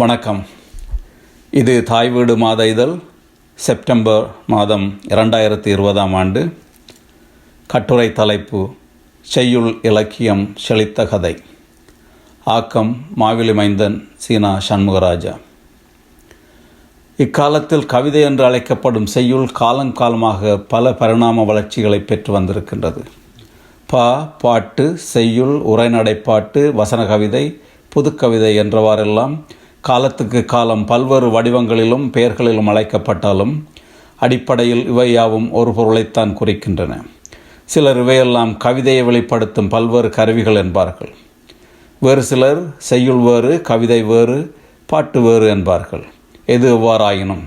வணக்கம். இது தாய் வீடு மாத இதழ் செப்டம்பர் மாதம் இரண்டாயிரத்தி இருபதாம் ஆண்டு. கட்டுரை தலைப்பு செய்யுள் இலக்கியம் செழித்த கதை. ஆக்கம் மாவிலி மைந்தன் சீனா சண்முகராஜா. இக்காலத்தில் கவிதை என்று அழைக்கப்படும் செய்யுள் காலங்காலமாக பல பரிணாம வளர்ச்சிகளை பெற்று வந்திருக்கின்றது. பா பாட்டு செய்யுள் உரைநடைப்பாட்டு வசன கவிதை புதுக்கவிதை என்றவாறெல்லாம் காலத்துக்கு காலம் பல்வேறு வடிவங்களிலும் பெயர்களிலும் அழைக்கப்பட்டாலும் அடிப்படையில் இவையாவும் ஒரு பொருளைத்தான் குறிக்கின்றன. சிலர் இவையெல்லாம் கவிதையை வெளிப்படுத்தும் பல்வேறு கருவிகள் என்பார்கள். வேறு சிலர் செய்யுள் வேறு கவிதை வேறு பாட்டு வேறு என்பார்கள். எது எவ்வாறாயினும்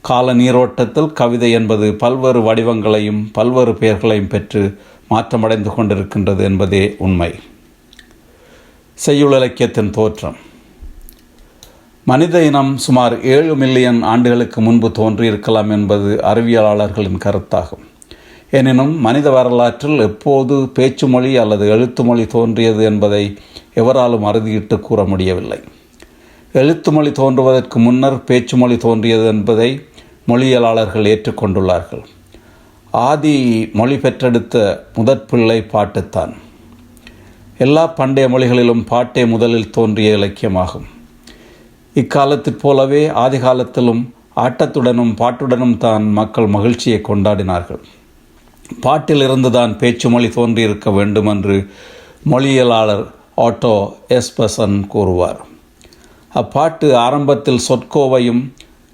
கால நீரோட்டத்தில் கவிதை என்பது பல்வேறு வடிவங்களையும் பல்வேறு பெயர்களையும் பெற்று மாற்றமடைந்து கொண்டிருக்கின்றது என்பதே உண்மை. செய்யுள் இலக்கியத்தின் தோற்றம். மனித இனம் சுமார் ஏழு மில்லியன் ஆண்டுகளுக்கு முன்பு தோன்றியிருக்கலாம் என்பது அறிவியலாளர்களின் கருத்தாகும். எனினும் மனித வரலாற்றில் எப்போது பேச்சு மொழி அல்லது எழுத்து மொழி தோன்றியது என்பதை எவராலும் அறுதியிட்டு கூற முடியவில்லை. எழுத்து மொழி தோன்றுவதற்கு முன்னர் பேச்சு மொழி தோன்றியது என்பதை மொழியியலாளர்கள் ஏற்றுக்கொண்டுள்ளார்கள் ஆதி மொழி பெற்றெடுத்த முதற்பிள்ளை பாட்டுத்தான். எல்லா பண்டைய மொழிகளிலும் பாட்டே முதலில் தோன்றிய இலக்கியமாகும். இக்காலத்தைப் போலவே ஆதி காலத்திலும் ஆட்டத்துடனும் பாட்டுடனும் தான் மக்கள் மகிழ்ச்சியை கொண்டாடினார்கள். பாட்டிலிருந்து தான் பேச்சு மொழி தோன்றியிருக்க வேண்டும் என்று மொழியியலாளர் ஆட்டோ எஸ்பசன் கூறுவார். அப்பாட்டு ஆரம்பத்தில் சொற்கோவையும்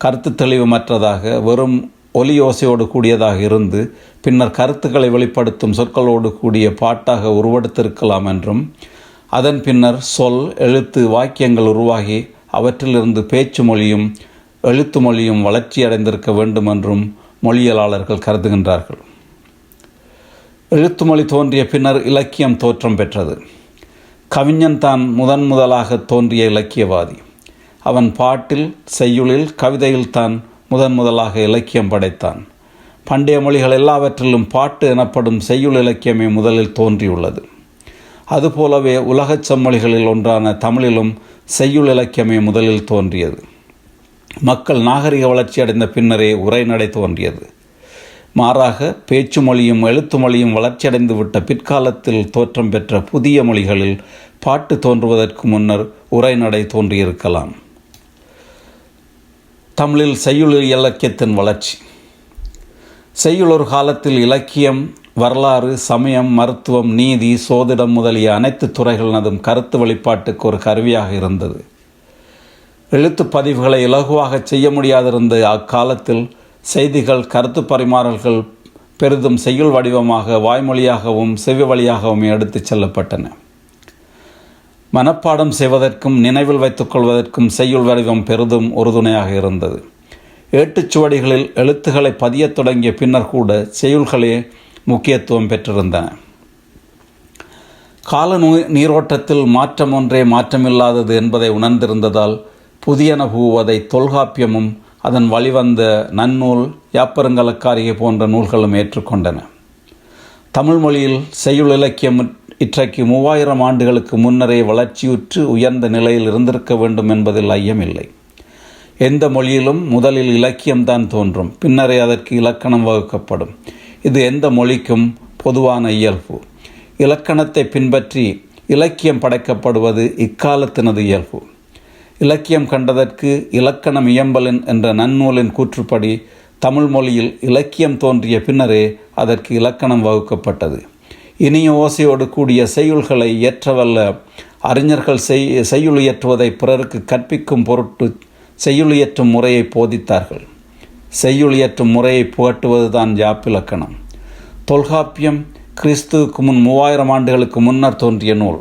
கருத்து தெளிவுமற்றதாக வெறும் ஒலி ஓசையோடு கூடியதாக இருந்து பின்னர் கருத்துக்களை வெளிப்படுத்தும் சொற்களோடு கூடிய பாட்டாக உருவெடுத்திருக்கலாம் என்றும் அதன் பின்னர் சொல் எழுத்து வாக்கியங்கள் உருவாகி அவற்றிலிருந்து பேச்சு மொழியும் எழுத்து மொழியும் வளர்ச்சியடைந்திருக்க வேண்டும் என்றும் மொழியலாளர்கள் கருதுகின்றார்கள். எழுத்து மொழி தோன்றிய பின்னர் இலக்கியம் தோற்றம் பெற்றது. கவிஞன் தான் முதன் முதலாக தோன்றிய இலக்கியவாதி. அவன் பாட்டில் செய்யுளில் கவிதையில் தான் முதன் முதலாக இலக்கியம் படைத்தான். பண்டைய மொழிகள் எல்லாவற்றிலும் பாட்டு எனப்படும் செய்யுள் இலக்கியமே முதலில் தோன்றியுள்ளது. அதுபோலவே உலகச் செம்மொழிகளில் ஒன்றான தமிழிலும் செய்யுள் இலக்கியமே முதலில் தோன்றியது. மக்கள் நாகரிக வளர்ச்சி அடைந்த பின்னரே உரைநடை தோன்றியது. மாறாக பேச்சு மொழியும் எழுத்து மொழியும் வளர்ச்சியடைந்து விட்ட பிற்காலத்தில் தோற்றம் பெற்ற புதிய மொழிகளில் பாட்டு தோன்றுவதற்கு முன்னர் உரைநடை தோன்றியிருக்கலாம். தமிழில் செய்யுள் இலக்கியத்தின் வளர்ச்சி. செய்யுள் ஒரு காலத்தில் இலக்கியம் வரலாறு சமயம் மருத்துவம் நீதி சோதிடம் முதலிய அனைத்து துறைகளினதும் கருத்து வெளிப்பாட்டுக்கு ஒரு கருவியாக இருந்தது. எழுத்து பதிவுகளை இலகுவாக செய்ய முடியாதிருந்த அக்காலத்தில் செய்திகள் கருத்து பரிமாறல்கள் பெரிதும் செய்யுள் வடிவமாக வாய்மொழியாகவும் செவி வழியாகவும் எடுத்துச் செல்லப்பட்டன. மனப்பாடம் செய்வதற்கும் நினைவில் வைத்துக்கொள்வதற்கும் செய்யுள் வடிவம் பெரிதும் உறுதுணையாக இருந்தது. ஏட்டுச்சுவடிகளில் எழுத்துக்களை பதியத் தொடங்கிய பின்னர் கூட செய்யுள்களே முக்கியத்துவம் பெற்றிருந்தன. கால நீரோட்டத்தில் மாற்றம் ஒன்றே மாற்றமில்லாதது என்பதை உணர்ந்திருந்ததால் புதியன பூவதை தொல்காப்பியமும் அதன் வழிவந்த நன்னூல் யாப்பருங்கலக்காரிகை போன்ற நூல்களும் ஏற்றுக்கொண்டன. தமிழ் மொழியில் செய்யுள் இலக்கியம் இற்றைக்கு மூவாயிரம் ஆண்டுகளுக்கு முன்னரே வளர்ச்சியுற்று உயர்ந்த நிலையில் இருந்திருக்க வேண்டும் என்பதில் ஐயமில்லை. எந்த மொழியிலும் முதலில் இலக்கியம்தான் தோன்றும். பின்னரே அதற்கு இலக்கணம் வகுக்கப்படும். இது எந்த மொழிக்கும் பொதுவான இயல்பு. இலக்கணத்தை பின்பற்றி இலக்கியம் படைக்கப்படுவது இக்காலத்தினது இயல்பு. இலக்கியம் கண்டதற்கு இலக்கணம் இயம்பலின் என்ற நன்னூலின் கூற்றுப்படி தமிழ் மொழியில் இலக்கியம் தோன்றிய பின்னரே அதற்கு இலக்கணம் வகுக்கப்பட்டது. இனிய ஓசையோடு கூடிய செய்யுள்களை இயற்றவல்ல அறிஞர்கள் செய் செய்யுள் இயற்றுவதை பிறருக்கு கற்பிக்கும் பொருட்டு செய்யுள் இயற்றும் முறையை போதித்தார்கள். செய்யுளியற்றும் முறையை புகட்டுவதுதான் யாப்பிலக்கணம் தொல்காப்பியம் கிறிஸ்துவுக்கு முன் மூவாயிரம் ஆண்டுகளுக்கு முன்னர் தோன்றிய நூல்.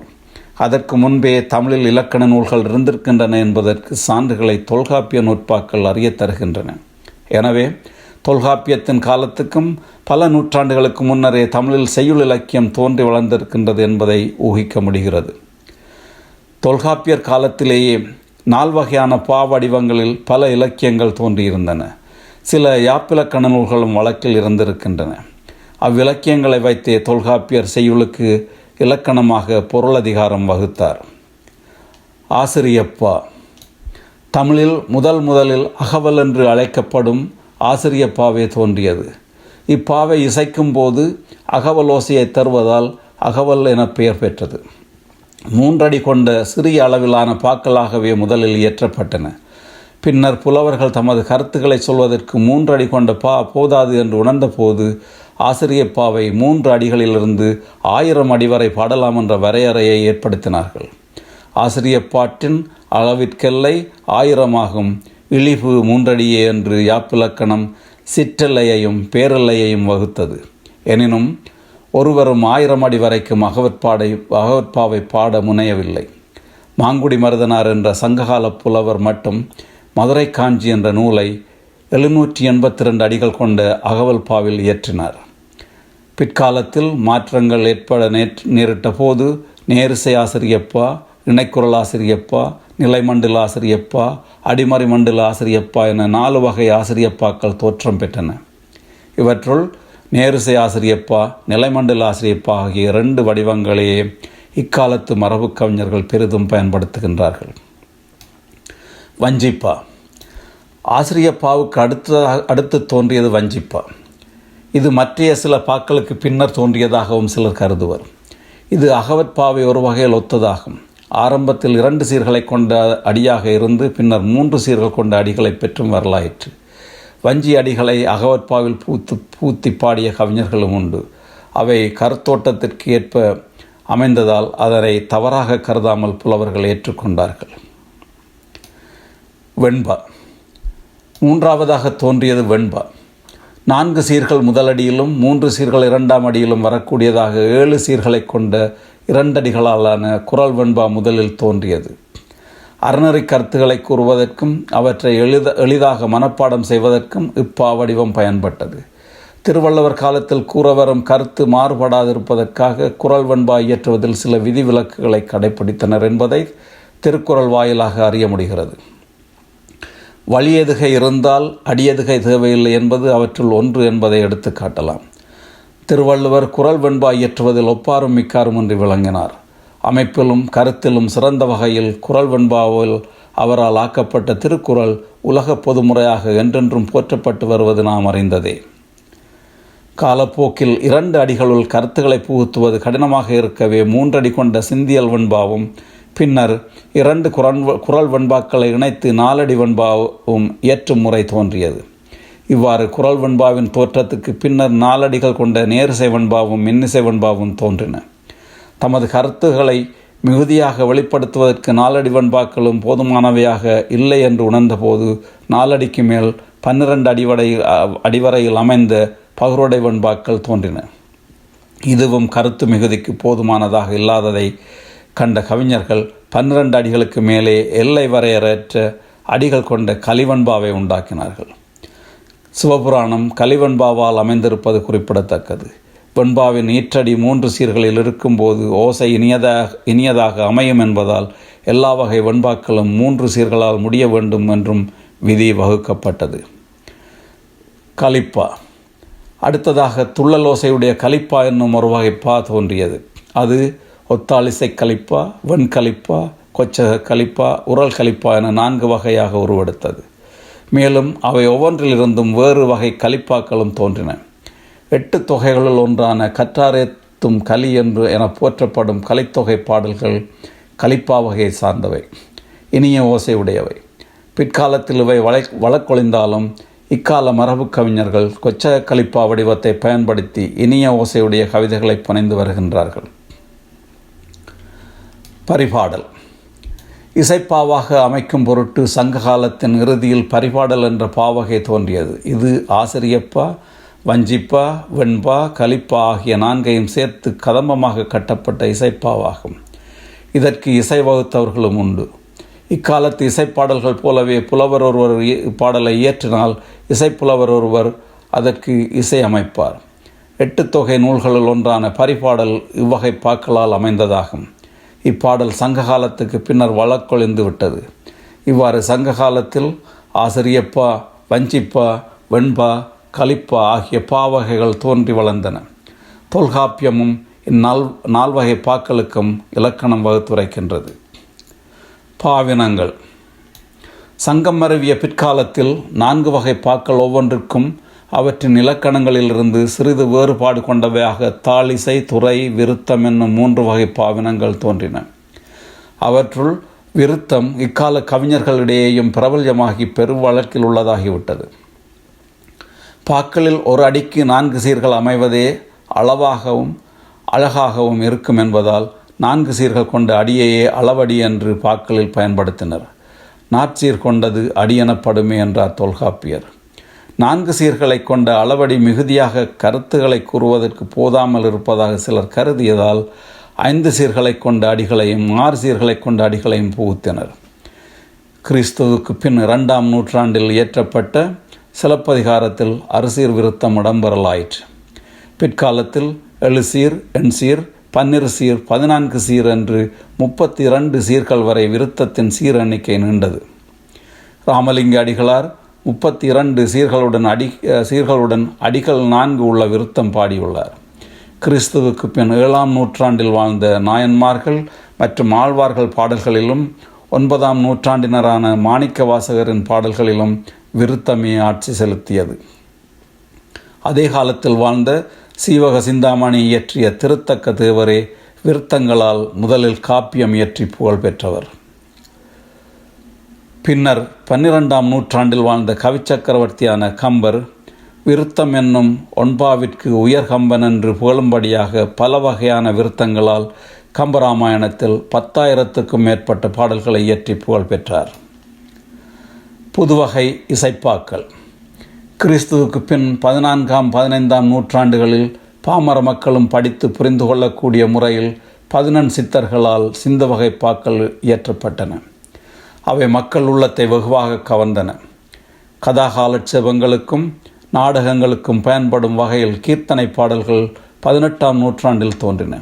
அதற்கு முன்பே தமிழில் இலக்கண நூல்கள் இருந்திருக்கின்றன என்பதற்கு சான்றுகளை தொல்காப்பிய நூற்பாக்கள் அறிய தருகின்றன. எனவே தொல்காப்பியத்தின் காலத்துக்கும் பல நூற்றாண்டுகளுக்கு முன்னரே தமிழில் செய்யுள் இலக்கியம் தோன்றி வளர்ந்திருக்கின்றது என்பதை ஊகிக்க முடிகிறது. தொல்காப்பியர் காலத்திலேயே நால்வகையான பாவடிவங்களில் பல இலக்கியங்கள் தோன்றியிருந்தன. சில யாப்பிலக்கண நூல்களும் வழக்கில் இருந்திருக்கின்றன. அவ்விலக்கியங்களை வைத்தே தொல்காப்பியர் செய்யுளுக்கு இலக்கணமாக பொருளதிகாரம் வகுத்தார். ஆசிரியப்பா தமிழில் முதல் முதலில் அகவல் என்று அழைக்கப்படும் ஆசிரியப்பாவே தோன்றியது. இப்பாவை இசைக்கும் போது அகவலோசையை தருவதால் அகவல் என பெயர் பெற்றது. மூன்றடி கொண்ட சிறிய அளவிலான பாக்களாகவே முதலில் இயற்றப்பட்டன. பின்னர் புலவர்கள் தமது கருத்துக்களை சொல்வதற்கு மூன்று அடி கொண்ட பா போதாது என்று உணர்ந்தபோது ஆசிரியப்பாவை மூன்று அடிகளிலிருந்து ஆயிரம் அடி வரை பாடலாம் என்ற வரையறையை ஏற்படுத்தினார்கள். ஆசிரியப்பாட்டின் அளவிற்கெல்லை ஆயிரமாகும். இழிவு மூன்றடியே என்று யாப்பிலக்கணம் சிற்றெல்லையையும் பேரெல்லையையும் வகுத்தது. எனினும் ஒருவரும் ஆயிரம் அடி வரைக்கும் அகவற்பாடை அகவற்பாவை பாட முனையவில்லை. மாங்குடி மருதனார் என்ற சங்ககால புலவர் மட்டும் மதுரை காஞ்சி என்ற நூலை எழுநூற்றி எண்பத்தி ரெண்டு அடிகள் கொண்ட அகவல் பாவில் இயற்றினார். பிற்காலத்தில் மாற்றங்கள் ஏற்பட நேற்று நேரிட்ட போது நேரிசை ஆசிரியப்பா இணைக்குரல் ஆசிரியப்பா நிலைமண்டல ஆசிரியப்பா அடிமறை மண்டல ஆசிரியப்பா என நாலு வகை ஆசிரியப்பாக்கள் தோற்றம் பெற்றன. இவற்றுள் நேரிசை ஆசிரியப்பா நிலைமண்டல ஆசிரியப்பா ஆகிய இரண்டு வடிவங்களையே இக்காலத்து மரபு கவிஞர்கள் பெரிதும் பயன்படுத்துகின்றார்கள். வஞ்சிப்பா. ஆசிரியப்பாவுக்கு அடுத்ததாக அடுத்து தோன்றியது வஞ்சிப்பா. இது மற்றைய சில பாக்களுக்கு பின்னர் தோன்றியதாகவும் சிலர் கருதுவர். இது அகவற்பாவை ஒரு வகையில் ஒத்ததாகும். ஆரம்பத்தில் இரண்டு சீர்களை கொண்ட அடியாக இருந்து பின்னர் மூன்று சீர்கள் கொண்ட அடிகளை பெற்றும் வரலாயிற்று. வஞ்சி அடிகளை அகவற்பாவில் பூத்து பூத்தி பாடிய கவிஞர்களும் உண்டு. அவை கருத்தோட்டத்திற்கு ஏற்ப அமைந்ததால் அதனை தவறாக கருதாமல் புலவர்கள் ஏற்றுக்கொண்டார்கள். வெண்பா. மூன்றாவதாக தோன்றியது வெண்பா. நான்கு சீர்கள் முதலடியிலும் மூன்று சீர்கள் இரண்டாம் அடியிலும் வரக்கூடியதாக ஏழு சீர்களை கொண்ட இரண்டடிகளாலான குரல் வெண்பா முதலில் தோன்றியது. அறநெறி கருத்துக்களை கூறுவதற்கும் அவற்றை எளித எளிதாக மனப்பாடம் செய்வதற்கும் இப்பா வடிவம் பயன்பட்டது. திருவள்ளுவர் காலத்தில் கூற வரும் கருத்து மாறுபடாதிருப்பதற்காக குரல் வெண்பா இயற்றுவதில் சில விதிவிலக்குகளை கடைபிடித்தனர் என்பதை திருக்குறள் வாயிலாக அறிய முடிகிறது. வலியதுகை இருந்தால் அடியதுகை தேவையில்லை என்பது அவற்றுள் ஒன்று என்பதை எடுத்து காட்டலாம். திருவள்ளுவர் குரல் வெண்பா இயற்றுவதில் ஒப்பாரும் மிக்காரும் என்று விளங்கினார். அமைப்பிலும் கருத்திலும் சிறந்த வகையில் குரல் வெண்பாவில் அவரால் ஆக்கப்பட்ட திருக்குறள் உலக பொதுமுறையாக என்றென்றும் போற்றப்பட்டு வருவது நாம் அறிந்ததே. காலப்போக்கில் இரண்டு அடிகளுள் கருத்துக்களை புகுத்துவது கடினமாக இருக்கவே மூன்றடி கொண்ட சிந்தியல் வெண்பாவும் பின்னர் இரண்டு குரல் குரல் வெண்பாக்களை இணைத்து நாலடி வெண்பாவும் ஏற்றும் முறை தோன்றியது. இவ்வாறு குரல் வெண்பாவின் தோற்றத்துக்கு பின்னர் நாலடிகள் கொண்ட நேரிசை வெண்பாவும் மின்னிசை வெண்பாவும் தோன்றின. தமது கருத்துக்களை மிகுதியாக வெளிப்படுத்துவதற்கு நாலடி வெண்பாக்களும் போதுமானவையாக இல்லை என்று உணர்ந்தபோது நாலடிக்கு மேல் பன்னிரண்டு அடிவடை அடிவரையில் அமைந்த பகுருடை வெண்பாக்கள் தோன்றின. இதுவும் கருத்து மிகுதிக்கு போதுமானதாக இல்லாததை கண்ட கவிஞர்கள் பன்னிரண்டு அடிகளுக்கு மேலே எல்லை வரையறையற்ற அடிகள் கொண்ட கலிவன்பாவை உண்டாக்கினார்கள். சிவபுராணம் கலிவன்பாவால் அமைந்திருப்பது குறிப்பிடத்தக்கது. வெண்பாவின் ஈற்றடி மூன்று சீர்களில் இருக்கும்போது ஓசை இனியதாக இனியதாக அமையும் என்பதால் எல்லா வகை வெண்பாக்களும் மூன்று சீர்களால் முடிய வேண்டும் என்றும் விதி வகுக்கப்பட்டது. கலிப்பா. அடுத்ததாக துள்ளலோசையுடைய கலிப்பா என்னும் ஒரு வகை பா தோன்றியது. அது ஒத்தாளிசை கலிப்பா வெண்கலிப்பா கொச்சக கலிப்பா உரல் கலிப்பா என நான்கு வகையாக உருவெடுத்தது. மேலும் அவை ஒவ்வொன்றிலிருந்தும் வேறு வகை கலிப்பாக்களும் தோன்றின. எட்டு தொகைகளுள் ஒன்றான கற்றாரேத்தும் கலி என்று என போற்றப்படும் கலித்தொகை பாடல்கள் கலிப்பா வகையை சார்ந்தவை. இனிய ஓசை உடையவை. பிற்காலத்தில் இவை வளை வழக்கொழிந்தாலும் இக்கால மரபு கவிஞர்கள் கொச்ச கலிப்பா வடிவத்தை பயன்படுத்தி இனிய ஓசையுடைய கவிதைகளை புனைந்து வருகின்றார்கள். பரிபாடல். இசைப்பாவாக அமைக்கும் பொருட்டு சங்க காலத்தின் இறுதியில் பரிபாடல் என்ற பாவகை தோன்றியது. இது ஆசிரியப்பா வஞ்சிப்பா வெண்பா கலிப்பா ஆகிய நான்கையும் சேர்த்து கதம்பமாக கட்டப்பட்ட இசைப்பாவாகும். இதற்கு இசை வகுத்தவர்களும் உண்டு. இக்காலத்து இசைப்பாடல்கள் போலவே புலவர் ஒருவர் பாடலை இயற்றினால் இசைப்புலவர் ஒருவர் அதற்கு இசை அமைப்பார். எட்டு தொகை நூல்களுள் ஒன்றான பரிபாடல் இவ்வகை பாக்களால் அமைந்ததாகும். இப்பாடல் சங்க காலத்துக்கு பின்னர் வழக்கொழிந்து விட்டது இவ்வாறு சங்க காலத்தில் ஆசிரியப்பா வஞ்சிப்பா வெண்பா கலிப்பா ஆகிய பாவகைகள் தோன்றி வளர்ந்தன. தொல்காப்பியமும் இந்நால் நால்வகை பாக்களுக்கும் இலக்கணம் வகுத்துரைக்கின்றது. பாவினங்கள். சங்கம் மருவிய பிற்காலத்தில் நான்கு வகை பாக்கள் ஒவ்வொன்றிற்கும் அவற்றின் இலக்கணங்களிலிருந்து சிறிது வேறுபாடு கொண்டவையாக தாளிசை துறை விருத்தம் என்னும் மூன்று வகை பாவினங்கள் தோன்றின. அவற்றுள் விருத்தம் இக்கால கவிஞர்களிடையேயும் பிரபல்யமாகி பெரும் வழக்கில் உள்ளதாகிவிட்டது. பாக்களில் ஒரு அடிக்கு நான்கு சீர்கள் அமைவதே அளவாகவும் அழகாகவும் இருக்கும் என்பதால் நான்கு சீர்கள் கொண்ட அடியையே அளவடி என்று பாக்களில் பயன்படுத்தினர். நாற்சீர் கொண்டது அடி எனப்படுமே என்றார் தொல்காப்பியர். நான்கு சீர்களை கொண்ட அளவடி மிகுதியாக கருத்துக்களை கூறுவதற்கு போதாமல் இருப்பதாக சிலர் கருதியதால் ஐந்து சீர்களை கொண்ட அடிகளையும் ஆறு சீர்களை கொண்ட அடிகளையும் புகுத்தினர். கிறிஸ்துவுக்கு பின் இரண்டாம் நூற்றாண்டில் இயற்றப்பட்ட சிலப்பதிகாரத்தில் அரசீர் விருத்தம் இடம்பெறலாயிற்று. பிற்காலத்தில் எழுசீர் எண்சீர் பன்னிரு சீர் பதினான்கு சீர் என்று முப்பத்தி இரண்டு சீர்கள் வரை விருத்தத்தின் சீர் எண்ணிக்கை நீண்டது. ராமலிங்க அடிகளார் முப்பத்தி இரண்டு சீர்களுடன் அடி சீர்களுடன் அடிகள் நான்கு உள்ள விருத்தம் பாடியுள்ளார். கிறிஸ்துவுக்கு பின் ஏழாம் நூற்றாண்டில் வாழ்ந்த நாயன்மார்கள் மற்றும் ஆழ்வார்கள் பாடல்களிலும் ஒன்பதாம் நூற்றாண்டினரான மாணிக்க வாசகரின் பாடல்களிலும் விருத்தமே ஆட்சி செலுத்தியது. அதே காலத்தில் வாழ்ந்த சீவக சிந்தாமணி இயற்றிய திருத்தக்க தேவரே விருத்தங்களால் முதலில் காப்பியம் இயற்றி புகழ் பெற்றவர். பின்னர் பன்னிரெண்டாம் நூற்றாண்டில் வாழ்ந்த கவிச்சக்கரவர்த்தியான கம்பர் விருத்தம் என்னும் ஒன்பாவிற்கு உயர்கம்பன் என்று புகழும்படியாக பல வகையான விருத்தங்களால் கம்பராமாயணத்தில் பத்தாயிரத்துக்கும் மேற்பட்ட பாடல்களை இயற்றி புகழ் பெற்றார். புதுவகை இசைப்பாக்கள் கிறிஸ்துவுக்கு பின் பதினான்காம் பதினைந்தாம் நூற்றாண்டுகளில் பாமர மக்களும் படித்து புரிந்து கொள்ளக்கூடிய முறையில் பதினெண் சித்தர்களால் சிந்த வகைப்பாக்கள் இயற்றப்பட்டன. அவை மக்கள் உள்ளத்தை வெகுவாக கவர்ந்தன. கதாகாலட்சேபங்களுக்கும் நாடகங்களுக்கும் பயன்படும் வகையில் கீர்த்தனை பாடல்கள் பதினெட்டாம் நூற்றாண்டில் தோன்றின.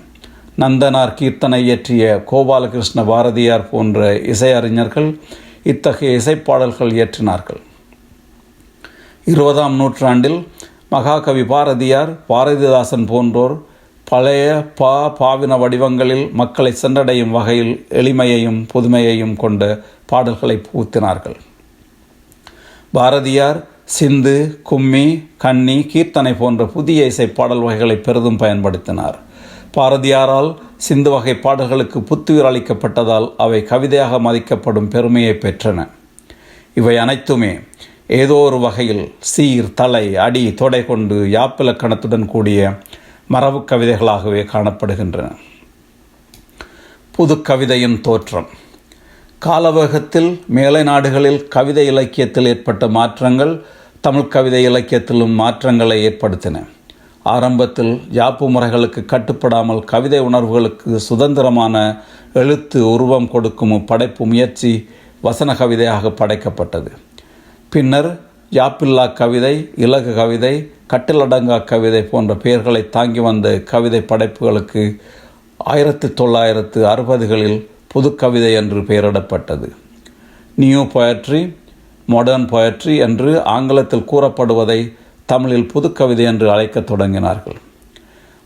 நந்தனார் கீர்த்தனை இயற்றிய கோபாலகிருஷ்ண பாரதியார் போன்ற இசையறிஞர்கள் இத்தகைய இசைப்பாடல்கள் இயற்றினார்கள். இருபதாம் நூற்றாண்டில் மகாகவி பாரதியார் பாரதிதாசன் போன்றோர் பழைய பா பாவின வடிவங்களில் மக்களை சென்றடையும் வகையில் எளிமையையும் புதுமையையும் கொண்ட பாடல்களை புகுத்தினார்கள். பாரதியார் சிந்து கும்மி கன்னி கீர்த்தனை போன்ற புதிய இசை பாடல் வகைகளை பெரிதும் பயன்படுத்தினார். பாரதியாரால் சிந்து வகை பாடல்களுக்கு புத்துயிர் அளிக்கப்பட்டதால் அவை கவிதையாக மதிக்கப்படும் பெருமையை பெற்றன. இவை அனைத்துமே ஏதோ ஒரு வகையில் சீர் தலை அடி தொடை கொண்டு யாப்பிலக்கணத்துடன் கூடிய மரபு கவிதைகளாகவே காணப்படுகின்றன. புது கவிதையின் தோற்றம். காலவேகத்தில் மேலை நாடுகளில் கவிதை இலக்கியத்தில் ஏற்பட்ட மாற்றங்கள் தமிழ் கவிதை இலக்கியத்திலும் மாற்றங்களை ஏற்படுத்தின. ஆரம்பத்தில் யாப்பு முறைகளுக்கு கட்டுப்படாமல் கவிதை உணர்வுகளுக்கு சுதந்திரமான எழுத்து உருவம் கொடுக்கும் படைப்பு முயற்சி வசன கவிதையாக படைக்கப்பட்டது. பின்னர் யாப்பில்லா கவிதை இலகு கவிதை கட்டிலடங்கா கவிதை போன்ற பெயர்களை தாங்கி வந்த கவிதை படைப்புகளுக்கு ஆயிரத்தி தொள்ளாயிரத்து அறுபதுகளில் புது கவிதை என்று பெயரிடப்பட்டது. நியூ பொயட்ரி மாடர்ன் பொயட்ரி என்று ஆங்கிலத்தில் கூறப்படுவதை தமிழில் புதுக்கவிதை என்று அழைக்கத் தொடங்கினார்கள்.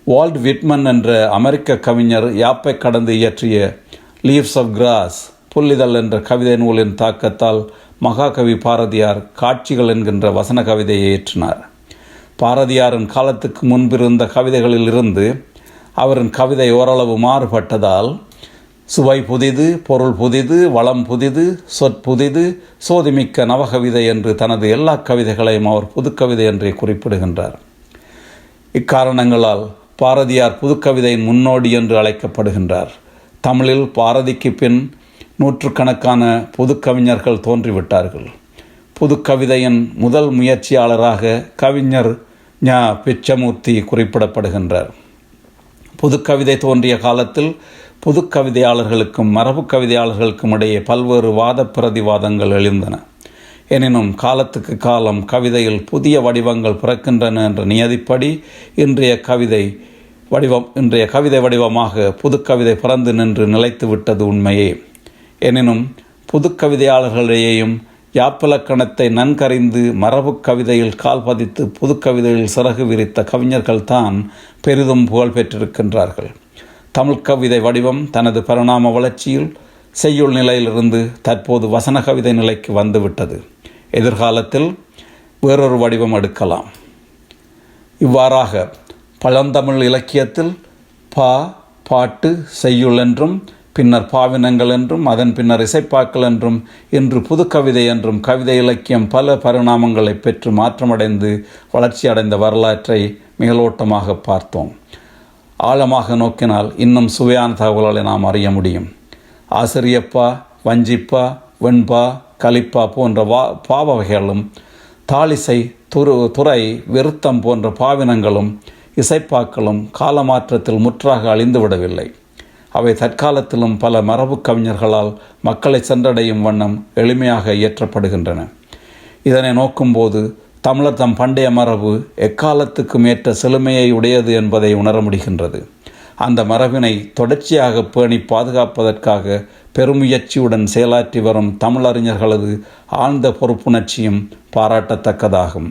வால்ட் விட்மன் என்ற அமெரிக்க கவிஞர் யாப்பை கடந்து இயற்றிய லீவ்ஸ் ஆஃப் கிராஸ் புல்லிதழ் என்ற கவிதை நூலின் தாக்கத்தால் மகாகவி பாரதியார் காட்சிகள் என்கின்ற வசன கவிதையை ஏற்றினார். பாரதியாரின் காலத்துக்கு முன்பிருந்த கவிதைகளில் இருந்து அவரின் கவிதை ஓரளவு மாறுபட்டதால் சுவை புதிது பொருள் புதிது வளம் புதிது சொற்புதிது சோதிமிக்க நவகவிதை என்று தனது எல்லா கவிதைகளையும் அவர் புதுக்கவிதை என்றே குறிப்பிடுகின்றார். இக்காரணங்களால் பாரதியார் புதுக்கவிதையின் முன்னோடி என்று அழைக்கப்படுகின்றார். தமிழில் பாரதிக்கு பின் நூற்றுக்கணக்கான புதுக்கவிஞர்கள் தோன்றிவிட்டார்கள். புதுக்கவிதையின் முதல் முயற்சியாளராக கவிஞர் ஞா. பிச்சமூர்த்தி குறிப்பிடப்படுகின்றார். புதுக்கவிதை தோன்றிய காலத்தில் புது கவிதையாளர்களுக்கும் மரபு கவிதையாளர்களுக்கும் இடையே பல்வேறு வாத பிரதிவாதங்கள் எழுந்தன. எனினும் காலத்துக்கு காலம் கவிதையில் புதிய வடிவங்கள் பிறக்கின்றன என்ற நியதிப்படி இன்றைய கவிதை வடிவம் இன்றைய கவிதை வடிவமாக புதுக்கவிதை பிறந்து நின்று நிலைத்து விட்டது உண்மையே. எனினும் புது கவிதையாளர்களிடையேயும் யாப்பிலக்கணத்தை நன்கறிந்து மரபு கவிதையில் கால் பதித்து புது கவிதையில் சிறகு விரித்த கவிஞர்கள்தான் பெரிதும் புகழ் பெற்றிருக்கின்றார்கள். தமிழ் கவிதை வடிவம் தனது பரிணாம வளர்ச்சியில் செய்யுள் நிலையிலிருந்து தற்போது வசன கவிதை நிலைக்கு வந்துவிட்டது. எதிர்காலத்தில் வேறொரு வடிவம் எடுக்கலாம். இவ்வாறாக பழந்தமிழ் இலக்கியத்தில் பா பாட்டு செய்யுள் என்றும் பின்னர் பாவினங்கள் என்றும் அதன் பின்னர் இசைப்பாக்கள் என்றும் இன்று புதுக்கவிதை என்றும் கவிதை இலக்கியம் பல பரிணாமங்களை பெற்று மாற்றமடைந்து வளர்ச்சியடைந்த வரலாற்றை மேலோட்டமாக பார்த்தோம். ஆழமாக நோக்கினால் இன்னும் சுவையான தகவல்களை நாம் அறிய முடியும். ஆசிரியப்பா வஞ்சிப்பா வெண்பா கலிப்பா போன்ற வா பாவ வகைகளும் தாளிசை துரு துறை விருத்தம் போன்ற பாவினங்களும் இசைப்பாக்களும் காலமாற்றத்தில் முற்றாக அழிந்து விடவில்லை அவை தற்காலத்திலும் பல மரபு கவிஞர்களால் மக்களை சென்றடையும் வண்ணம் எளிமையாக இயற்றப்படுகின்றன. இதனை நோக்கும்போது தமிழர் தம் பண்டைய மரபு எக்காலத்துக்கும் ஏற்ற செழுமையை உடையது என்பதை உணர முடிகின்றது. அந்த மரபினை தொடர்ச்சியாக பேணி பாதுகாப்பதற்காக பெருமுயற்சியுடன் செயலாற்றி வரும் தமிழறிஞர்களது ஆழ்ந்த பொறுப்புணர்ச்சியும் பாராட்டத்தக்கதாகும்.